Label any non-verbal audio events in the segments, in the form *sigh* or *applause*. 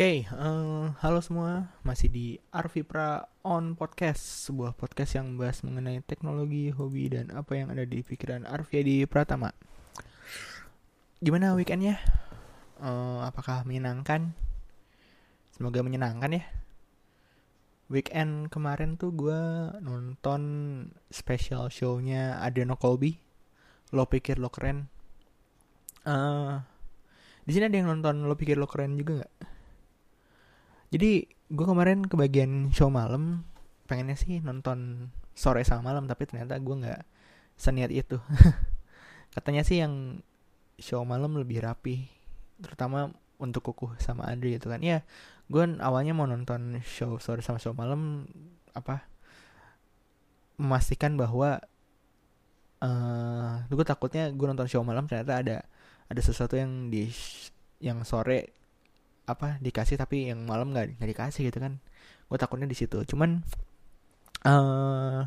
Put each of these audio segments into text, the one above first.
Oke, eh, halo semua, masih di Arvipra On Podcast, sebuah podcast yang membahas mengenai teknologi, hobi, dan apa yang ada di pikiran Arvia di Pratama. Gimana weekendnya? Eh, apakah menyenangkan? Semoga menyenangkan ya. Weekend kemarin tuh gue nonton special show-nya Adeno Colby. Lo pikir lo keren? Eh, di sini ada yang nonton lo pikir lo keren juga nggak? Jadi gue kemarin kebagian show malam pengennya sih nonton sore sama malam tapi ternyata gue nggak seniat itu. *laughs* Katanya sih yang show malam lebih rapi, terutama untuk kukuh sama Adri gitu kan. Ya, gue awalnya mau nonton show sore sama show malam apa memastikan bahwa uh, gue takutnya gue nonton show malam ternyata ada ada sesuatu yang di yang sore apa dikasih tapi yang malam nggak nggak dikasih gitu kan. Gue takutnya di situ. Cuman uh,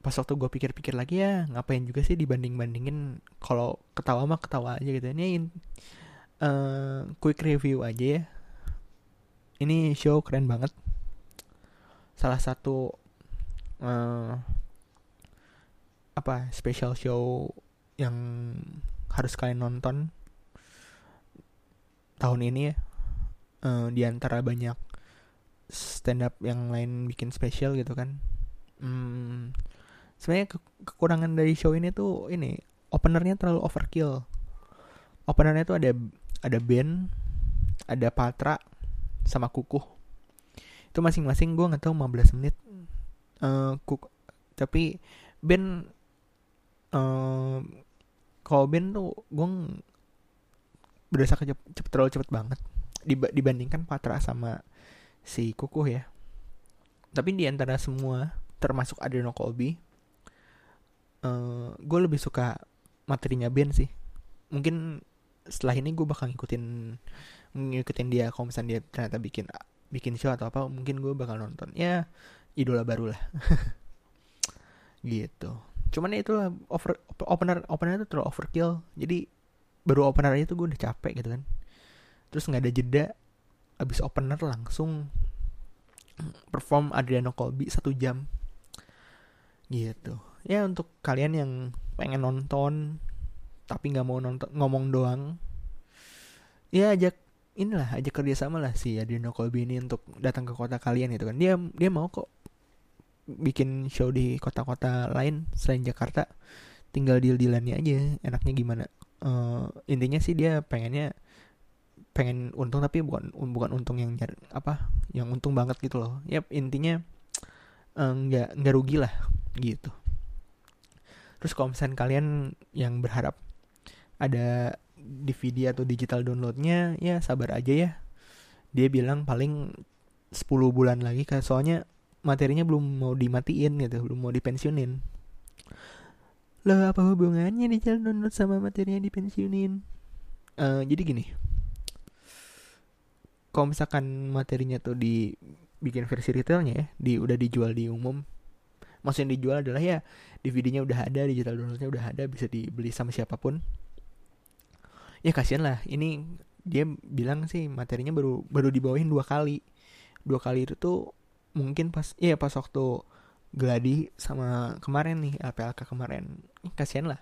pas waktu gue pikir-pikir lagi ya ngapain juga sih dibanding bandingin kalau ketawa mah ketawa aja gitu. Ini uh, quick review aja ya. Ini show keren banget. Salah satu uh, apa special show yang harus kalian nonton tahun ini ya uh, di antara banyak stand up yang lain bikin spesial gitu kan. Hmm, sebenarnya ke kekurangan dari show ini tuh ini openernya terlalu overkill. Openernya tuh ada ada band ada Patra sama Kukuh. Itu masing-masing gue nggak tahu 15 menit. Uh, kuk tapi band uh, kalau band tuh gue berasa cepet, cepet terlalu cepet banget dibandingkan Patra sama si Kukuh ya. Tapi di antara semua termasuk Adreno Colby, uh, gue lebih suka materinya Ben sih. Mungkin setelah ini gue bakal ngikutin ngikutin dia kalau misalnya dia ternyata bikin bikin show atau apa mungkin gue bakal nonton ya idola baru lah *laughs* gitu cuman itu over opener opener itu terlalu overkill jadi baru opener aja tuh gue udah capek gitu kan. Terus nggak ada jeda abis opener langsung perform Adriano Colby satu jam. Gitu. Ya untuk kalian yang pengen nonton tapi nggak mau nonton ngomong doang ya ajak inilah ajak kerjasama lah si Adriano Colby ini untuk datang ke kota kalian gitu kan. Dia dia mau kok bikin show di kota-kota lain selain Jakarta. Tinggal deal-dealannya aja enaknya gimana uh, intinya sih dia pengennya pengen untung tapi bukan bukan untung yang apa yang untung banget gitu loh. Ya intinya eh, nggak uh, nggak rugi lah gitu. Terus kalau kalian yang berharap ada DVD atau digital downloadnya ya sabar aja ya. Dia bilang paling 10 bulan lagi kan soalnya materinya belum mau dimatiin gitu belum mau dipensiunin Loh apa hubungannya di jalan download sama materinya dipensiunin? Uh, jadi gini. Kalau misalkan materinya tuh dibikin versi retailnya ya, di udah dijual di umum. Maksudnya dijual adalah ya DVD-nya udah ada, digital downloadnya udah ada, bisa dibeli sama siapa pun. Ya kasihan lah, ini dia bilang sih materinya baru baru dibawain dua kali. Dua kali itu tuh mungkin pas ya pas waktu Gladi sama kemarin nih LPLK kemarin kasihan lah.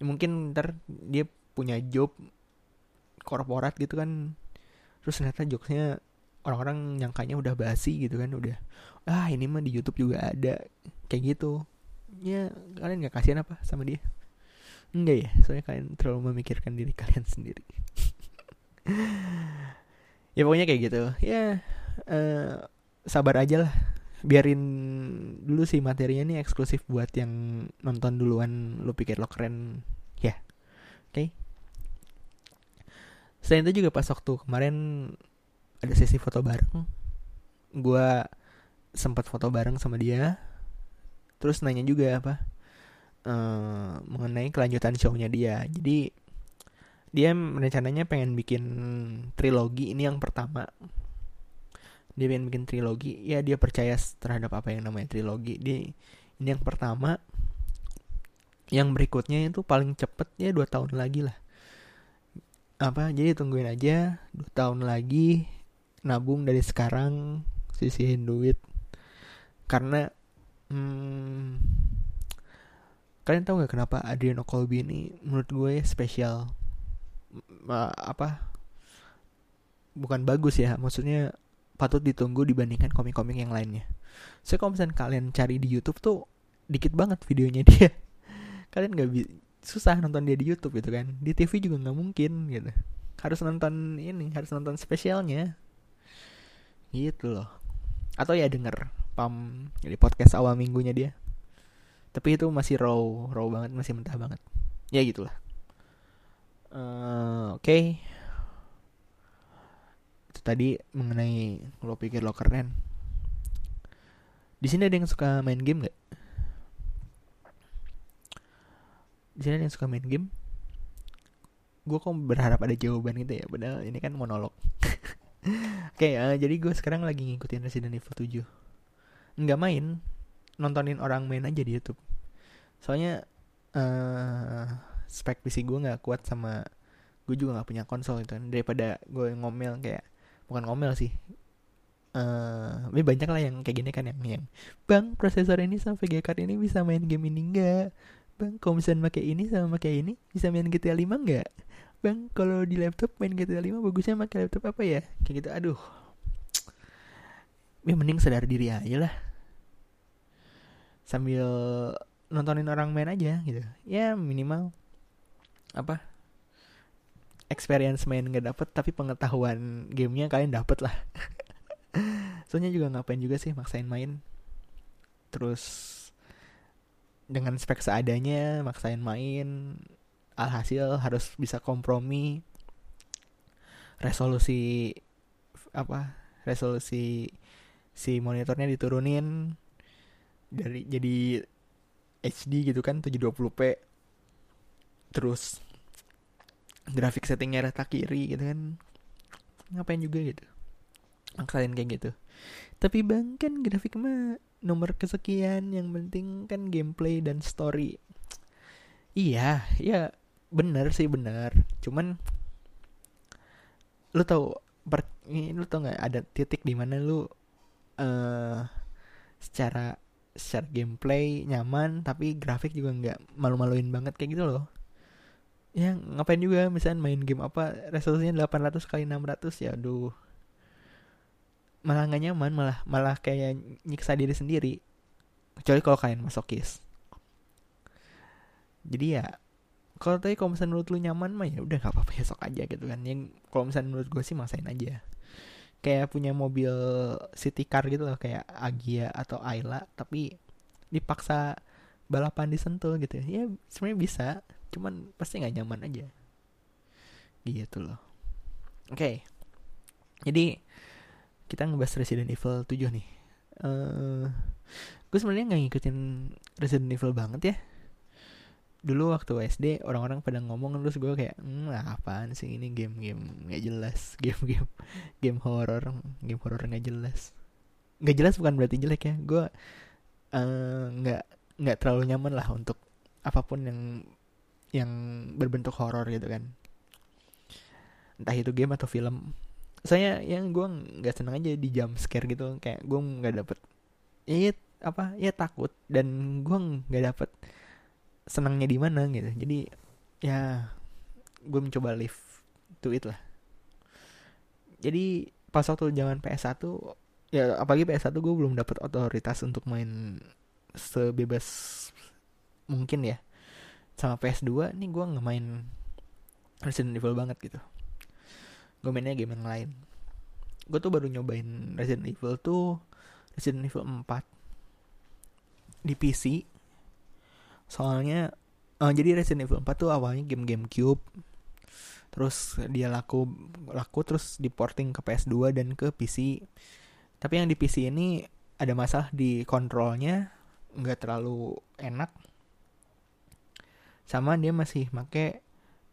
Ya, mungkin ntar dia punya job korporat gitu kan. Terus ternyata jokesnya orang-orang nyangkanya udah basi gitu kan udah ah ini mah di YouTube juga ada. Kayak gitu. Ya kalian nggak kasihan apa sama dia? Enggak ya soalnya kalian terlalu memikirkan diri kalian sendiri. *laughs* Ya pokoknya kayak gitu. Ya uh, sabar aja lah biarin dulu sih materinya ini eksklusif buat yang nonton duluan lu pikir lo keren ya yeah. oke okay? selain itu juga pas waktu kemarin ada sesi foto bareng gue sempat foto bareng sama dia terus nanya juga apa uh, mengenai kelanjutan shownya dia jadi dia rencananya pengen bikin trilogi ini yang pertama dia pengen bikin trilogi ya dia percaya terhadap apa yang namanya trilogi. Dia ini yang pertama. Yang berikutnya itu paling cepet ya dua tahun lagi lah. Apa jadi tungguin aja dua tahun lagi nabung dari sekarang sisihin duit. Karena hmm, kalian tahu nggak kenapa Adriano Colby ini menurut gue spesial Ma, apa bukan bagus ya maksudnya patut ditunggu dibandingkan komik-komik yang lainnya. So kalau misalnya kalian cari di YouTube tuh dikit banget videonya *laughs* dia. Kalian nggak bisa susah nonton dia di YouTube gitu kan. Di TV juga nggak mungkin gitu. Harus nonton ini harus nonton spesialnya. Gitu loh. Atau ya denger pam jadi podcast awal minggunya dia. Tapi itu masih raw raw banget masih mentah banget. Ya gitulah. Uh, oke. okay. Itu tadi mengenai lo pikir lo keren. Di sini ada yang suka main game nggak? Di sini ada yang suka main game? Gue kok berharap ada jawaban gitu ya padahal ini kan monolog. *laughs* Oke okay, uh, jadi gue sekarang lagi ngikutin Resident Evil 7 nggak main nontonin orang main aja di YouTube. Soalnya uh, spek PC gue nggak kuat sama gue juga nggak punya konsol itu kan. Daripada gue ngomel kayak bukan ngomel sih. Uh, banyak lah yang kayak gini kan yang yang bang prosesor ini sama VGA card ini bisa main game ini enggak bang kalau misalnya pakai ini sama pakai ini? Bisa main GTA 5 nggak? Bang kalau di laptop main GTA 5 bagusnya pakai laptop apa ya? Kayak gitu aduh. Ya mending sadar diri aja lah. Sambil nontonin orang main aja gitu. Ya minimal apa experience main nggak dapet tapi pengetahuan gamenya kalian dapet lah. *laughs* Soalnya juga ngapain juga sih maksain main. Terus dengan spek seadanya maksain main. Alhasil harus bisa kompromi. Resolusi apa resolusi si monitornya diturunin. Dari jadi HD gitu kan 720p terus grafik settingnya rata kiri gitu kan. Ngapain juga gitu. Maksain kayak gitu. Tapi bang kan grafik mah nomor kesekian yang penting kan gameplay dan story. Iya ya bener sih bener cuman lu tau per, lu tau nggak ada titik di mana lu uh, secara secara gameplay nyaman tapi grafik juga nggak malu-maluin banget kayak gitu loh ya ngapain juga misalnya main game apa resolusinya 800 kali 600 ya aduh. Malah nggak nyaman malah malah kayak nyiksa diri sendiri. Kecuali kalau kalian masokis. Jadi ya kalau tadi kalau misalnya menurut lu nyaman mah ya udah nggak apa-apa ya aja gitu kan. Yang kalau misalnya menurut gue sih masain aja. Kayak punya mobil city car gitu loh kayak Agia atau Ayla tapi dipaksa balapan di Sentul gitu. Ya sebenarnya bisa cuman pasti nggak nyaman aja gitu loh oke okay. jadi kita ngebahas Resident Evil 7 nih. Uh, gue sebenarnya nggak ngikutin Resident Evil banget ya. Dulu waktu SD orang-orang pada ngomong terus gue kayak, hmm, apaan sih ini game-game nggak jelas, *laughs* game-game game horror, game horror nggak jelas. Nggak jelas bukan berarti jelek ya. Gue uh, nggak nggak terlalu nyaman lah untuk apa pun yang yang berbentuk horror gitu kan. Entah itu game atau film. Saya yang gue nggak seneng aja di jam scare gitu. Kayak gue nggak dapet ya apa ya takut. Dan gue nggak dapet senangnya di mana gitu. Jadi ya gue mencoba live to it lah. Jadi pas waktu zaman PS1 ya apalagi PS1 gue belum dapet otoritas untuk main sebebas mungkin ya sama PS2 nih gue nggak main Resident Evil banget gitu. Gue mainnya game yang lain. Gue tuh baru nyobain Resident Evil tuh Resident Evil 4 di PC soalnya uh, jadi Resident Evil 4 tuh awalnya game game Cube terus dia laku laku terus diporting ke PS2 dan ke PC tapi yang di PC ini ada masalah di kontrolnya nggak terlalu enak sama dia masih make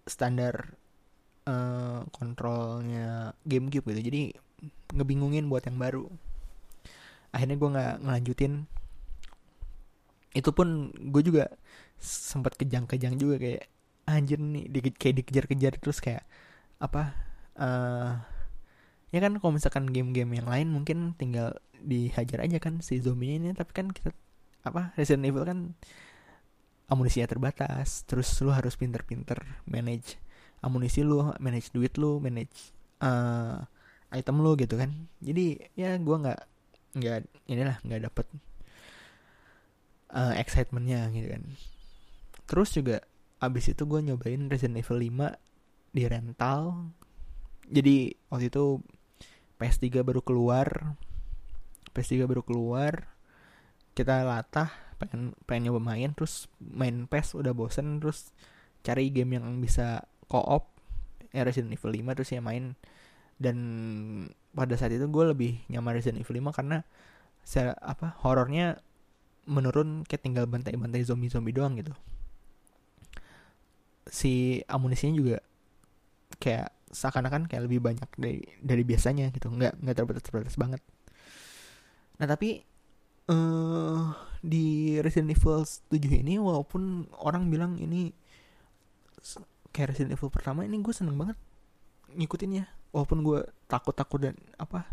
standar uh, kontrolnya GameCube gitu. Jadi ngebingungin buat yang baru. Akhirnya gue nggak ngelanjutin. Itu pun gue juga sempat kejang-kejang juga kayak anjir nih di, kayak dikejar-kejar terus kayak apa uh, ya kan kalau misalkan game-game yang lain mungkin tinggal dihajar aja kan si zombie ini. Tapi kan kita apa Resident Evil kan amunisinya terbatas. Terus lu harus pinter-pinter manage amunisi lu manage duit lu manage uh, item lu gitu kan. Jadi ya gue nggak nggak inilah nggak dapet uh, excitementnya gitu kan. Terus juga abis itu gue nyobain Resident Evil 5 di rental. Jadi waktu itu PS3 baru keluar. PS3 baru keluar kita latah pengen pengen nyoba main terus main PES udah bosen terus cari game yang bisa co-op. Ya Resident Evil 5 terus ya main. Dan pada saat itu gue lebih nyaman Resident Evil 5 karena saya apa horornya menurun kayak tinggal bantai-bantai zombie-zombie doang gitu. Si amunisinya juga kayak seakan-akan kayak lebih banyak dari dari biasanya gitu. Nggak nggak terbatas terbatas banget. Nah tapi uh, di Resident Evil 7 ini walaupun orang bilang ini kayak Resident Evil pertama ini gue seneng banget ngikutinnya. Walaupun gue takut takut dan apa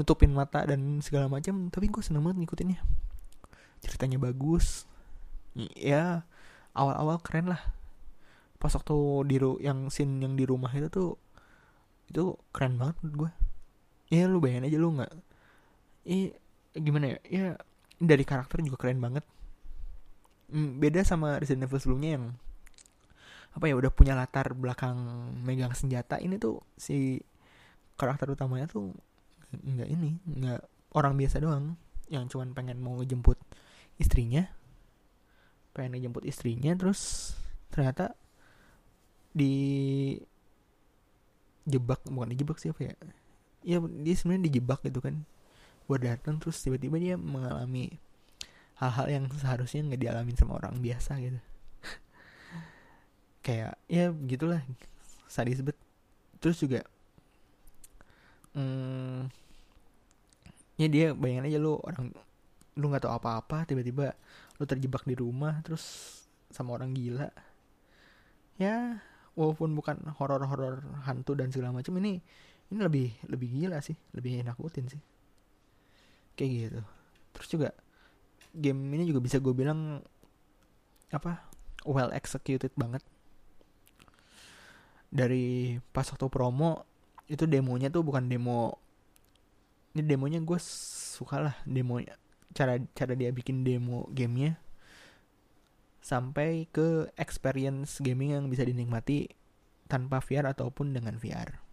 nutupin mata dan segala macam tapi gue seneng banget ngikutinnya. Ceritanya bagus. Ya awal-awal keren lah. Pas waktu di yang scene yang di rumah itu tuh itu keren banget menurut gue. Ya lu bayangin aja lu nggak eh gimana ya? Ya dari karakter juga keren banget. Hmm, beda sama Resident Evil sebelumnya yang apa ya udah punya latar belakang megang senjata. Ini tuh si karakter utamanya tuh nggak ini nggak orang biasa doang. Yang cuman pengen mau ngejemput istrinya. Pengen ngejemput istrinya terus ternyata di jebak bukan dijebak sih apa ya? Ya dia sebenarnya dijebak gitu kan buat datang terus tiba-tiba dia mengalami hal-hal yang seharusnya nggak dialami sama orang biasa gitu. Kayak ya gitulah sadis bet terus juga hmm, ya dia bayangin aja lu orang lu nggak tahu apa-apa tiba-tiba lu terjebak di rumah terus sama orang gila. Ya walaupun bukan horor-horor hantu dan segala macam ini ini lebih lebih gila sih lebih nakutin sih kayak gitu. Terus juga game ini juga bisa gue bilang apa well executed banget. Dari pas waktu promo itu demonya tuh bukan demo ini demonya gue suka lah demonya cara cara dia bikin demo gamenya. Sampai ke experience gaming yang bisa dinikmati tanpa VR ataupun dengan VR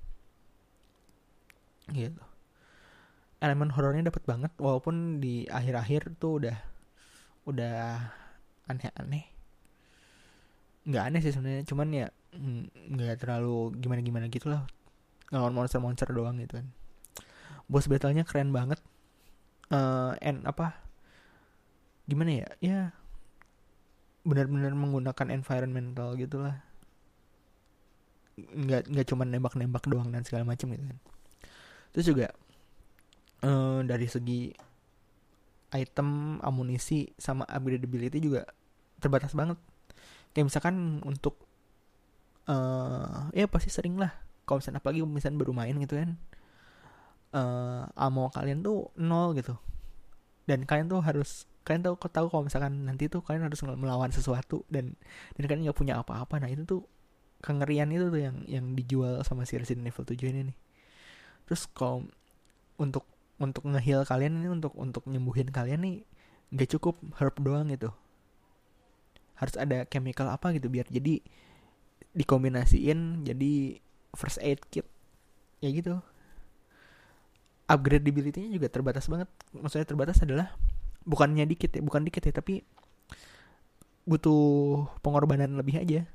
gitu elemen horornya dapat banget walaupun di akhir-akhir tuh udah udah aneh-aneh. Nggak aneh sih sebenarnya cuman ya mm, nggak terlalu gimana gimana gitu lah. Ngelawan monster-monster doang gitu kan. Bos battlenya keren banget. Uh, and apa gimana ya? Ya benar-benar menggunakan environmental gitulah nggak nggak cuma nembak-nembak doang dan segala macam gitu kan. Terus juga uh, dari segi item amunisi sama upgradability juga terbatas banget. Kayak misalkan untuk uh, ya pasti sering lah. Kalau misalnya apalagi misalnya baru main gitu kan. Uh, ammo kalian tuh nol gitu. Dan kalian tuh harus kalian tahu tahu kalau misalkan nanti tuh kalian harus melawan sesuatu dan dan kalian nggak punya apa-apa. Nah itu tuh kengerian itu tuh yang yang dijual sama si Resident Evil 7 ini nih. Terus kalau untuk untuk ngehil kalian ini untuk untuk nyembuhin kalian nih nggak cukup herb doang gitu. Harus ada chemical apa gitu biar jadi dikombinasiin jadi first aid kit. Ya gitu. Upgradability-nya juga terbatas banget. Maksudnya terbatas adalah bukannya dikit ya bukan dikit ya tapi butuh pengorbanan lebih aja.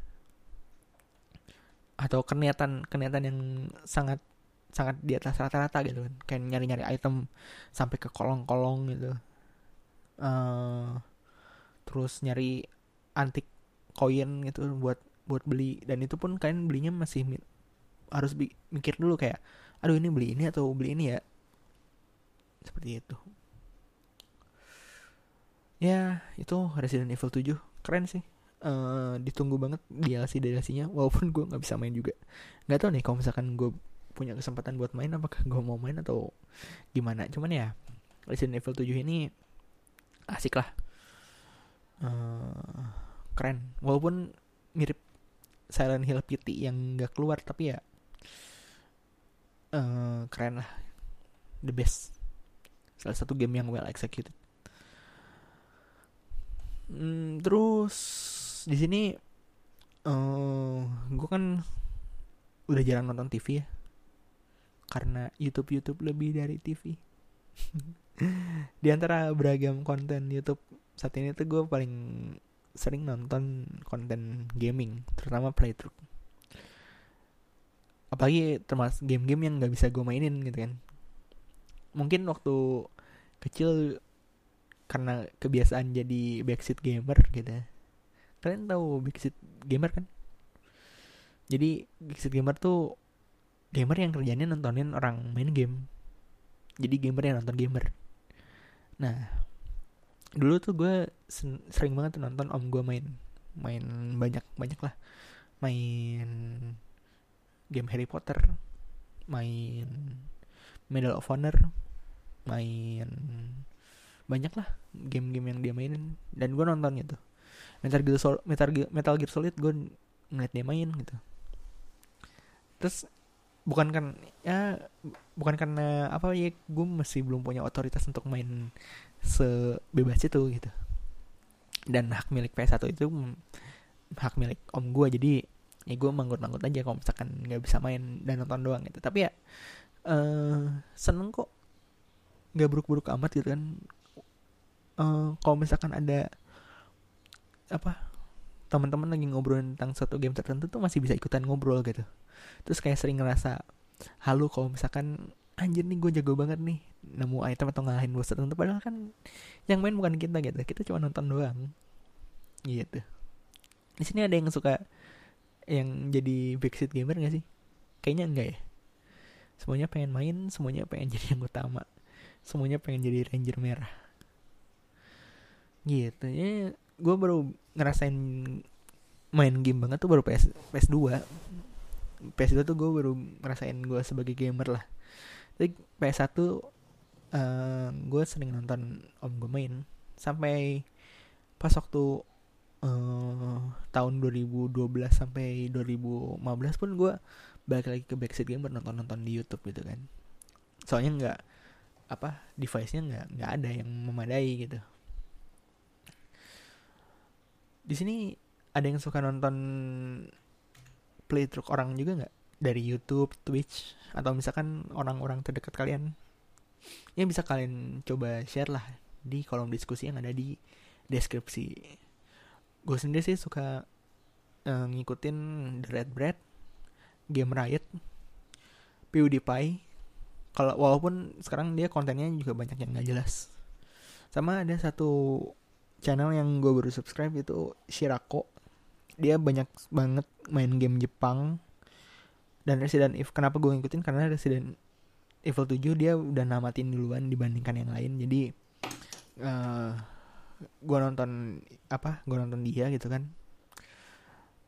Atau keniatan keniatan yang sangat sangat di atas rata-rata gitu kan. Kayak nyari-nyari item sampai ke kolong-kolong gitu. Uh, terus nyari antik koin gitu buat buat beli. Dan itu pun kalian belinya masih harus mikir dulu kayak aduh ini beli ini atau beli ini ya? Seperti itu. Ya itu Resident Evil 7 keren sih. Uh, ditunggu banget DLC DLC-nya walaupun gue nggak bisa main juga. Nggak tahu nih kalau misalkan gue punya kesempatan buat main apakah gue mau main atau gimana? Cuman ya Resident Evil 7 ini asik lah. Uh, keren. Walaupun mirip Silent Hill PT yang nggak keluar tapi ya uh, keren lah. The best. Salah satu game yang well executed. Hmm, terus di sini uh, eh, gue kan udah jarang nonton TV ya karena YouTube YouTube lebih dari TV *laughs* di antara beragam konten YouTube saat ini tuh gue paling sering nonton konten gaming terutama playthrough. Apalagi termasuk game-game yang nggak bisa gue mainin gitu kan. Mungkin waktu kecil karena kebiasaan jadi backseat gamer gitu. Kalian tahu backseat gamer kan? Jadi backseat gamer tuh gamer yang kerjanya nontonin orang main game. Jadi gamer yang nonton gamer. Nah dulu tuh gue sering banget tuh nonton om gue main main banyak banyak lah. Main game Harry Potter main Medal of Honor main banyak lah game-game yang dia mainin dan gue nonton gitu. Metal Gear Solid Metal Metal Gear Solid gue ngeliat dia main gitu. Terus bukan kan ya bukan karena apa ya gue masih belum punya otoritas untuk main sebebas itu gitu. Dan hak milik PS1 itu hak milik om gue jadi ya gue manggut-manggut aja kalau misalkan nggak bisa main dan nonton doang gitu. Tapi ya uh, seneng kok. Nggak buruk-buruk amat gitu kan. Uh, kalau misalkan ada apa teman-teman lagi ngobrol tentang suatu game tertentu tuh masih bisa ikutan ngobrol gitu terus kayak sering ngerasa halu kalau misalkan anjir nih gue jago banget nih nemu item atau ngalahin bos tertentu padahal kan yang main bukan kita gitu kita cuma nonton doang gitu di sini ada yang suka yang jadi backseat gamer gak sih? Kayaknya enggak ya. Semuanya pengen main, semuanya pengen *laughs* jadi yang utama. Semuanya pengen jadi ranger merah. Gitu ya. Gue baru ngerasain main game banget tuh baru PS PS2. PS2 tuh gue baru ngerasain gue sebagai gamer lah. Tapi PS1 uh, gue sering nonton om gue main sampai pas waktu uh, tahun 2012 sampai 2015 pun gue balik lagi ke Backseat Gamer nonton-nonton di YouTube gitu kan soalnya nggak apa device-nya nggak nggak ada yang memadai gitu di sini ada yang suka nonton playthrough orang juga nggak dari YouTube, Twitch atau misalkan orang-orang terdekat kalian yang bisa kalian coba share lah di kolom diskusi yang ada di deskripsi gue sendiri sih suka uh, ngikutin The Red Bread, Game Riot, PewDiePie. Kalau walaupun sekarang dia kontennya juga banyak yang nggak jelas. Sama ada satu channel yang gue baru subscribe itu Shirako. Dia banyak banget main game Jepang dan Resident Evil. Kenapa gue ngikutin? Karena Resident Evil 7 dia udah namatin duluan dibandingkan yang lain. Jadi uh, gue nonton apa gue nonton dia gitu kan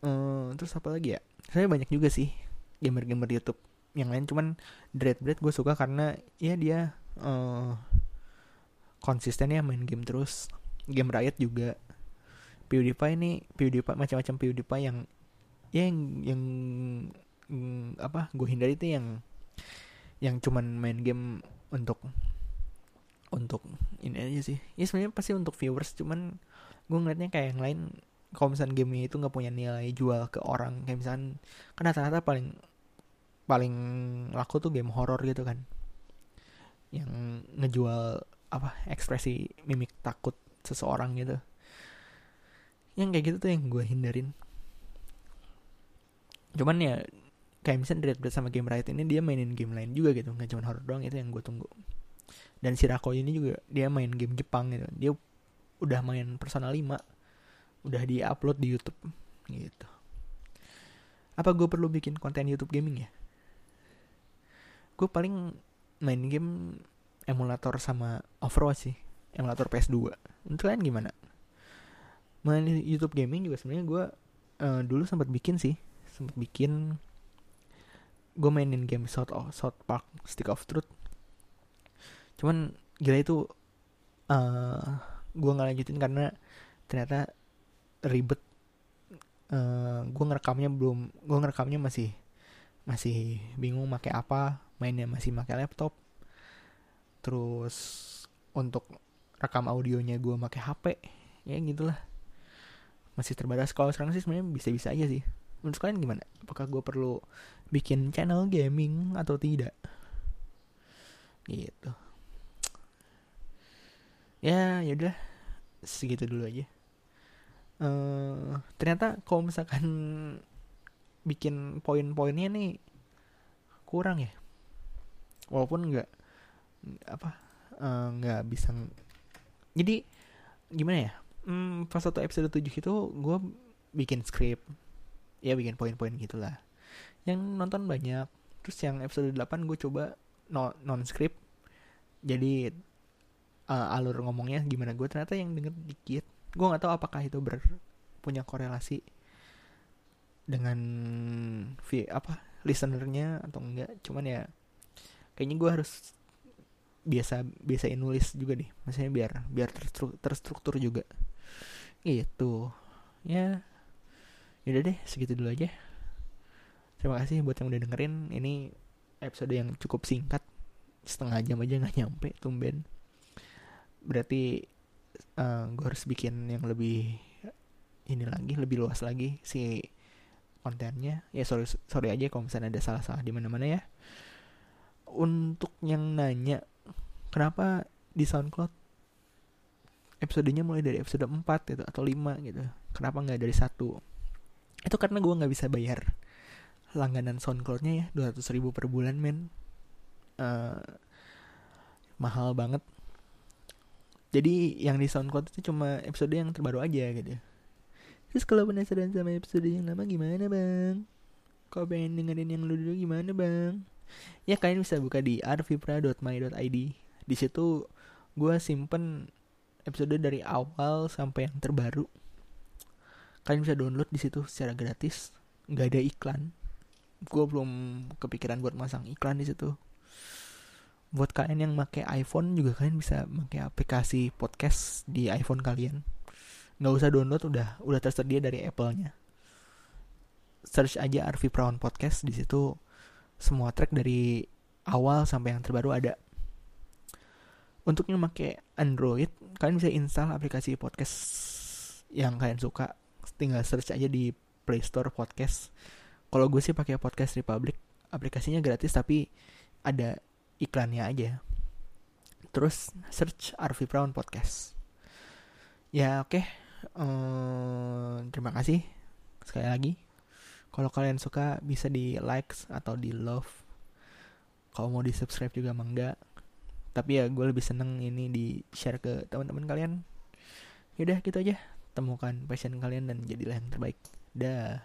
uh, terus apa lagi ya saya banyak juga sih gamer-gamer YouTube yang lain cuman Dread Bread gue suka karena ya dia uh, konsisten ya main game terus game Riot juga. PewDiePie ini PewDiePie macam-macam PewDiePie yang ya yang yang mm, apa gue hindari itu yang yang cuman main game untuk untuk ini aja sih. Ya sebenarnya pasti untuk viewers cuman gue ngeliatnya kayak yang lain kalau misalnya game itu nggak punya nilai jual ke orang kayak misalnya kan rata-rata paling paling laku tuh game horror gitu kan. Yang ngejual apa ekspresi mimik takut seseorang gitu. Yang kayak gitu tuh yang gue hindarin. Cuman ya kayak misalnya Red Dead sama Game Riot ini dia mainin game lain juga gitu. Nggak cuma horror doang itu yang gue tunggu. Dan si Rako ini juga dia main game Jepang gitu. Dia udah main Persona 5 udah di upload di YouTube gitu. Apa gue perlu bikin konten YouTube gaming ya? Gue paling main game emulator sama Overwatch sih emulator PS2 untuk kalian gimana? Main YouTube gaming juga sebenarnya gue uh, dulu sempat bikin sih sempat bikin gue mainin game South of, South Park Stick of Truth. Cuman gila itu uh, eh, gue nggak lanjutin karena ternyata ribet. Uh, gue ngerekamnya belum gue ngerekamnya masih masih bingung pakai apa mainnya masih pakai laptop. Terus untuk rekam audionya gue pakai HP ya gitulah. Masih terbatas. Kalau sekarang sih sebenarnya bisa-bisa aja sih. Menurut kalian gimana? Apakah gue perlu bikin channel gaming atau tidak? Gitu. Ya yaudah segitu dulu aja. Uh, ternyata kalau misalkan bikin poin-poinnya nih kurang ya. Walaupun nggak apa eh, nggak uh, bisa jadi gimana ya? Hmm, pas satu episode 7 itu gue bikin skrip ya bikin poin-poin gitulah yang nonton banyak. Terus yang episode 8 gue coba no, non script jadi uh, alur ngomongnya gimana. Gue ternyata yang denger dikit. Gue nggak tahu apakah itu ber punya korelasi dengan v apa listenernya atau enggak. Cuman ya kayaknya gue harus biasa biasain nulis juga deh maksudnya biar biar terstruktur, juga itu ya Yaudah deh, segitu dulu aja. Terima kasih buat yang udah dengerin. Ini episode yang cukup singkat. Setengah jam aja nggak nyampe, tumben. Berarti uh, eh, gue harus bikin yang lebih ini lagi, lebih luas lagi si kontennya. Ya sorry sorry aja kalau misalnya ada salah-salah di mana-mana ya. Untuk yang nanya kenapa di SoundCloud? Episodenya mulai dari episode 4 gitu atau 5 gitu. Kenapa nggak dari satu? itu karena gue nggak bisa bayar langganan SoundCloudnya ya 200 ribu per bulan men. Uh, mahal banget. Jadi yang di SoundCloud itu cuma episode yang terbaru aja gitu. Terus kalau penasaran sama episode yang lama gimana bang? Kalau pengen dengerin yang dulu gimana bang? Ya kalian bisa buka di arvipra.my.id di situ gue simpen episode dari awal sampai yang terbaru. Kalian bisa download di situ secara gratis. Nggak ada iklan. Gue belum kepikiran buat masang iklan di situ. Buat kalian yang pakai iPhone juga kalian bisa pakai aplikasi podcast di iPhone kalian. Nggak usah download udah udah tersedia dari Apple-nya. Search aja Arvi Prawn Podcast di situ semua track dari awal sampai yang terbaru ada untuk yang pakai Android kalian bisa install aplikasi podcast yang kalian suka. Tinggal search aja di Play Store podcast. Kalau gue sih pakai podcast Republic. Aplikasinya gratis tapi ada iklannya aja. Terus search Arvi Brown podcast. Ya oke. Okay. eh, terima kasih sekali lagi. Kalau kalian suka bisa di likes atau di love. Kalau mau di subscribe juga mangga tapi ya gue lebih seneng ini di share ke teman-teman kalian. Yaudah gitu aja. Temukan passion kalian dan jadilah yang terbaik. Dah